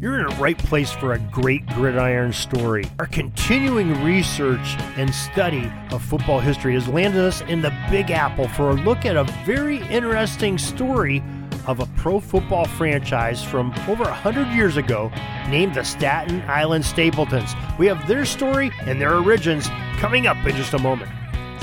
You're in the right place for a great gridiron story. Our continuing research and study of football history has landed us in the Big Apple for a look at a very interesting story of a pro football franchise from over 100 years ago named the Staten Island Stapletons. We have their story and their origins coming up in just a moment.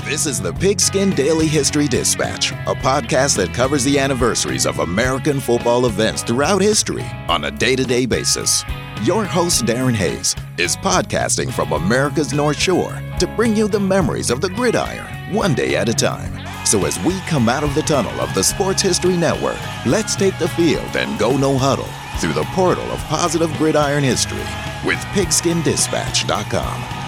This is the Pigskin Daily History Dispatch, a podcast that covers the anniversaries of American football events throughout history on a day to day basis. Your host, Darren Hayes, is podcasting from America's North Shore to bring you the memories of the gridiron one day at a time. So, as we come out of the tunnel of the Sports History Network, let's take the field and go no huddle through the portal of positive gridiron history with pigskindispatch.com.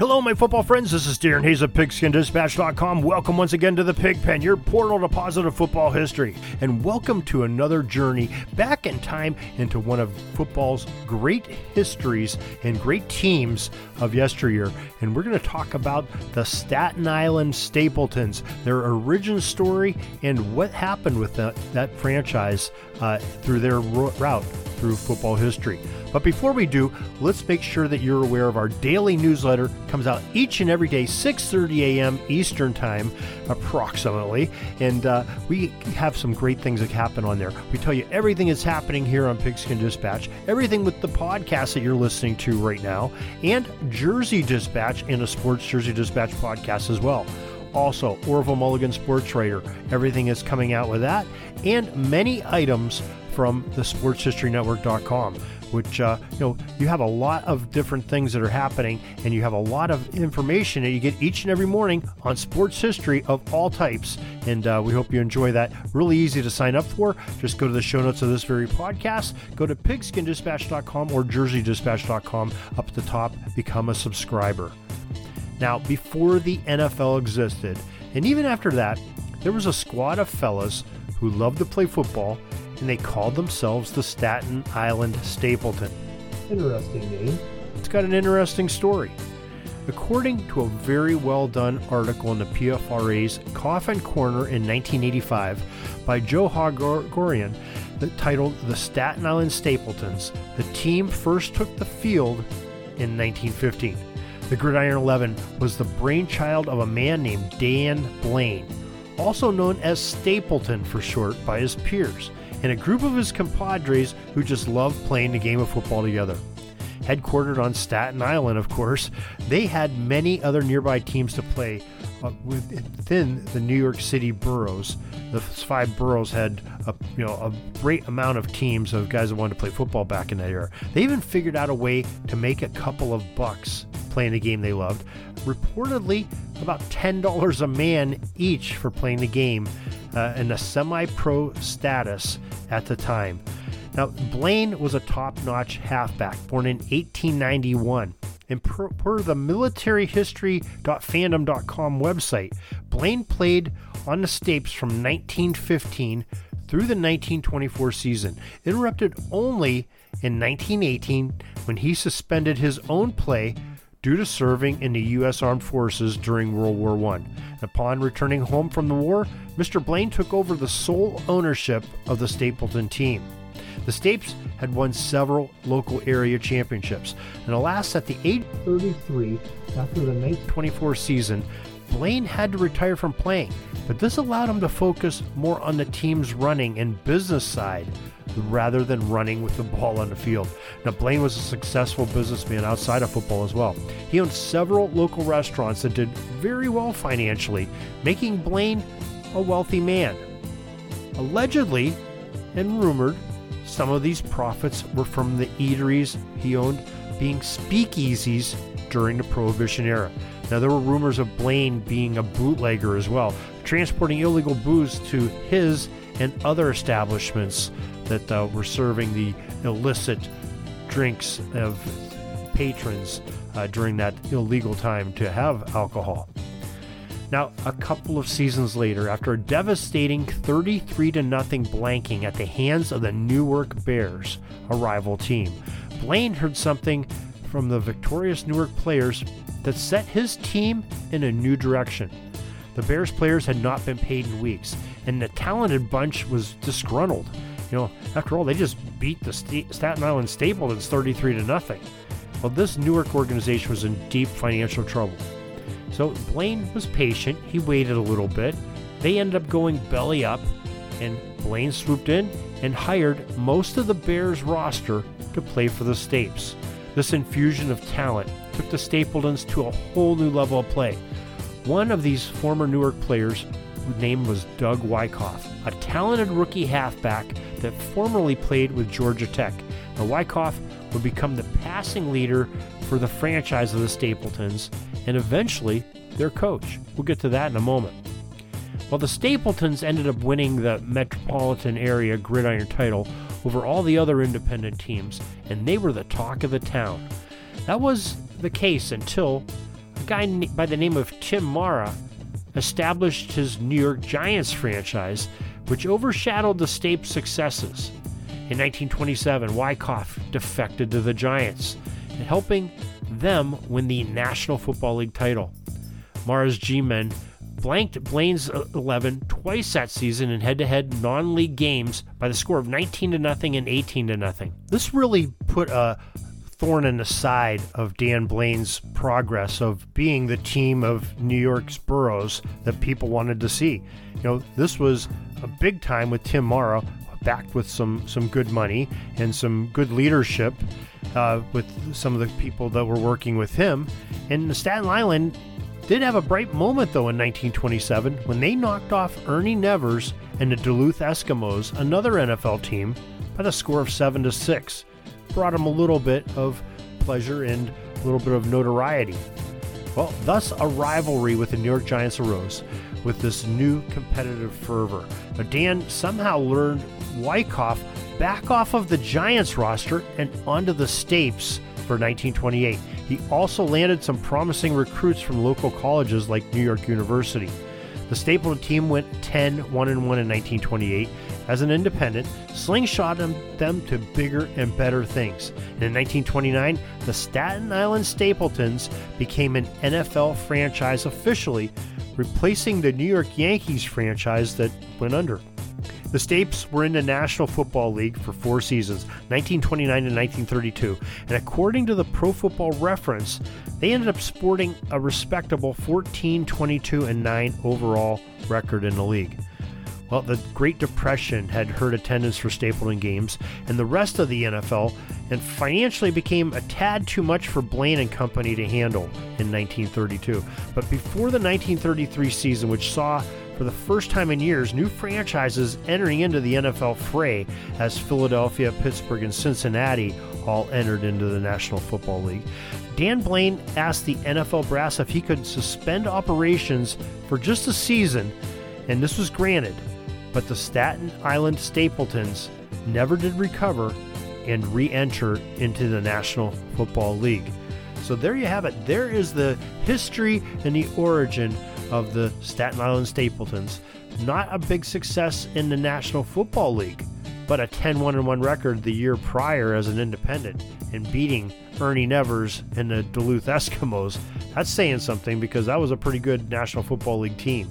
Hello, my football friends. This is Darren Hayes of PigskinDispatch.com. Welcome once again to the Pigpen, your portal to positive football history. And welcome to another journey back in time into one of football's great histories and great teams of yesteryear. And we're going to talk about the Staten Island Stapletons, their origin story, and what happened with that, that franchise uh, through their route through football history. But before we do, let's make sure that you're aware of our daily newsletter. comes out each and every day, 6:30 a.m. Eastern Time, approximately, and uh, we have some great things that happen on there. We tell you everything that's happening here on Pigskin Dispatch, everything with the podcast that you're listening to right now, and Jersey Dispatch and a Sports Jersey Dispatch podcast as well. Also, Orville Mulligan Sports Writer, everything is coming out with that, and many items from the sportshistorynetwork.com which uh, you know you have a lot of different things that are happening and you have a lot of information that you get each and every morning on sports history of all types. And uh, we hope you enjoy that. Really easy to sign up for. Just go to the show notes of this very podcast go to pigskindispatch.com or jerseydispatch.com up at the top become a subscriber. Now before the nfl existed and even after that there was a squad of fellas who loved to play football and they called themselves the Staten Island Stapleton. Interesting name. It's got an interesting story. According to a very well done article in the PFRA's Coffin Corner in 1985 by Joe Horrigan titled The Staten Island Stapletons, the team first took the field in 1915. The Gridiron 11 was the brainchild of a man named Dan Blaine, also known as Stapleton for short by his peers and a group of his compadres who just loved playing the game of football together. Headquartered on Staten Island, of course, they had many other nearby teams to play uh, within the New York City boroughs. The five boroughs had a you know a great amount of teams of guys that wanted to play football back in that era. They even figured out a way to make a couple of bucks playing the game they loved. Reportedly, about ten dollars a man each for playing the game uh, in a semi pro status at the time. Now, Blaine was a top notch halfback born in 1891. And per, per the militaryhistory.fandom.com website, Blaine played on the Stapes from 1915 through the 1924 season, interrupted only in 1918 when he suspended his own play due to serving in the U.S. Armed Forces during World War I. Upon returning home from the war, Mr. Blaine took over the sole ownership of the Stapleton team. The Stapes had won several local area championships, and alas, at the age of 33, after the 1924 season, Blaine had to retire from playing, but this allowed him to focus more on the team's running and business side rather than running with the ball on the field. Now, Blaine was a successful businessman outside of football as well. He owned several local restaurants that did very well financially, making Blaine a wealthy man. Allegedly, and rumored, some of these profits were from the eateries he owned being speakeasies during the Prohibition era. Now, there were rumors of Blaine being a bootlegger as well, transporting illegal booze to his and other establishments that uh, were serving the illicit drinks of patrons uh, during that illegal time to have alcohol. Now, a couple of seasons later, after a devastating 33 0 blanking at the hands of the Newark Bears, a rival team, Blaine heard something from the victorious Newark players that set his team in a new direction. The Bears players had not been paid in weeks, and the talented bunch was disgruntled. You know, after all, they just beat the Staten Island Stapletons 33 to nothing. Well, this Newark organization was in deep financial trouble. So Blaine was patient. He waited a little bit. They ended up going belly up, and Blaine swooped in and hired most of the Bears roster to play for the Stapes. This infusion of talent took the Stapletons to a whole new level of play. One of these former Newark players, name was Doug Wyckoff, a talented rookie halfback that formerly played with Georgia Tech. Now, Wyckoff would become the passing leader for the franchise of the Stapletons and eventually their coach. We'll get to that in a moment. Well, the Stapletons ended up winning the metropolitan area gridiron title over all the other independent teams, and they were the talk of the town. That was the case until a guy by the name of Tim Mara established his New York Giants franchise, which overshadowed the Stapes' successes. In 1927, Wyckoff defected to the Giants, helping them win the National Football League title. Mara's G men blanked Blaine's 11 twice that season in head-to-head non-league games by the score of 19 to nothing and 18 to nothing. This really put a thorn in the side of Dan Blaine's progress of being the team of New York's boroughs that people wanted to see. You know, this was a big time with Tim Mara, backed with some some good money and some good leadership uh, with some of the people that were working with him. And the Staten Island did have a bright moment though in 1927 when they knocked off Ernie Nevers and the Duluth Eskimos, another NFL team, by the score of seven to six. Brought him a little bit of pleasure and a little bit of notoriety. Well, thus a rivalry with the New York Giants arose with this new competitive fervor. But Dan somehow learned Wyckoff back off of the Giants roster and onto the Stapes for 1928. He also landed some promising recruits from local colleges like New York University. The Stapleton team went 10 1 1 in 1928 as an independent, slingshotting them to bigger and better things. And in 1929, the Staten Island Stapletons became an NFL franchise officially, replacing the New York Yankees franchise that went under. The Stapes were in the National Football League for four seasons, 1929 and 1932, and according to the Pro Football Reference, they ended up sporting a respectable 14, 22, and 9 overall record in the league. Well, the Great Depression had hurt attendance for Stapleton games, and the rest of the NFL, and financially became a tad too much for Blaine and company to handle in 1932. But before the 1933 season, which saw for the first time in years, new franchises entering into the NFL fray as Philadelphia, Pittsburgh, and Cincinnati all entered into the National Football League. Dan Blaine asked the NFL brass if he could suspend operations for just a season, and this was granted. But the Staten Island Stapletons never did recover and re enter into the National Football League. So there you have it. There is the history and the origin of the Staten Island Stapletons. Not a big success in the National Football League, but a 10 1 1 record the year prior as an independent and beating Ernie Nevers and the Duluth Eskimos. That's saying something because that was a pretty good National Football League team.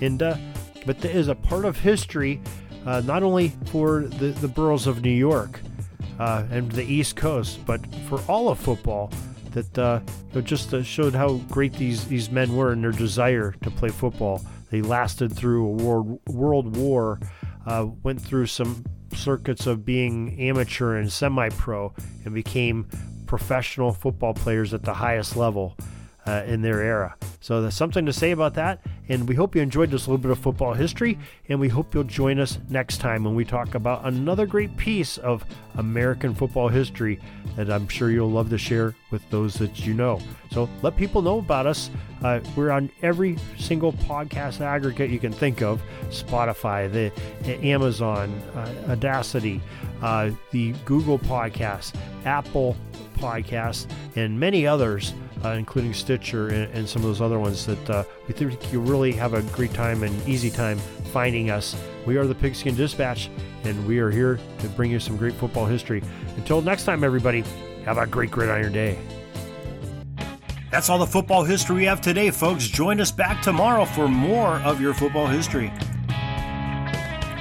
And, uh, but there is a part of history, uh, not only for the, the boroughs of New York uh, and the East Coast, but for all of football that uh, just uh, showed how great these, these men were in their desire to play football. They lasted through a world, world war, uh, went through some circuits of being amateur and semi pro, and became professional football players at the highest level. Uh, in their era. So there's something to say about that. And we hope you enjoyed this little bit of football history. And we hope you'll join us next time when we talk about another great piece of American football history that I'm sure you'll love to share with those that you know. So let people know about us. Uh, we're on every single podcast aggregate you can think of Spotify, the, the Amazon, uh, Audacity, uh, the Google Podcasts, Apple Podcasts, and many others uh, including Stitcher and, and, some of those other ones that uh, we think you really have a great time and easy time finding us. We are the Pigskin Dispatch, and we are here to bring you some great football history. Until next time, everybody, have a great gridiron day. That's all the football history we have today, folks. Join us back tomorrow for more of your football history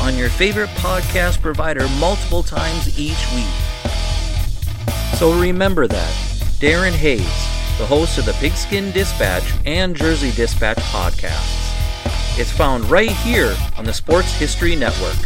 on your favorite podcast provider multiple times each week. So remember that Darren Hayes, the host of the Pigskin Dispatch and Jersey Dispatch podcasts. It's found right here on the Sports History Network.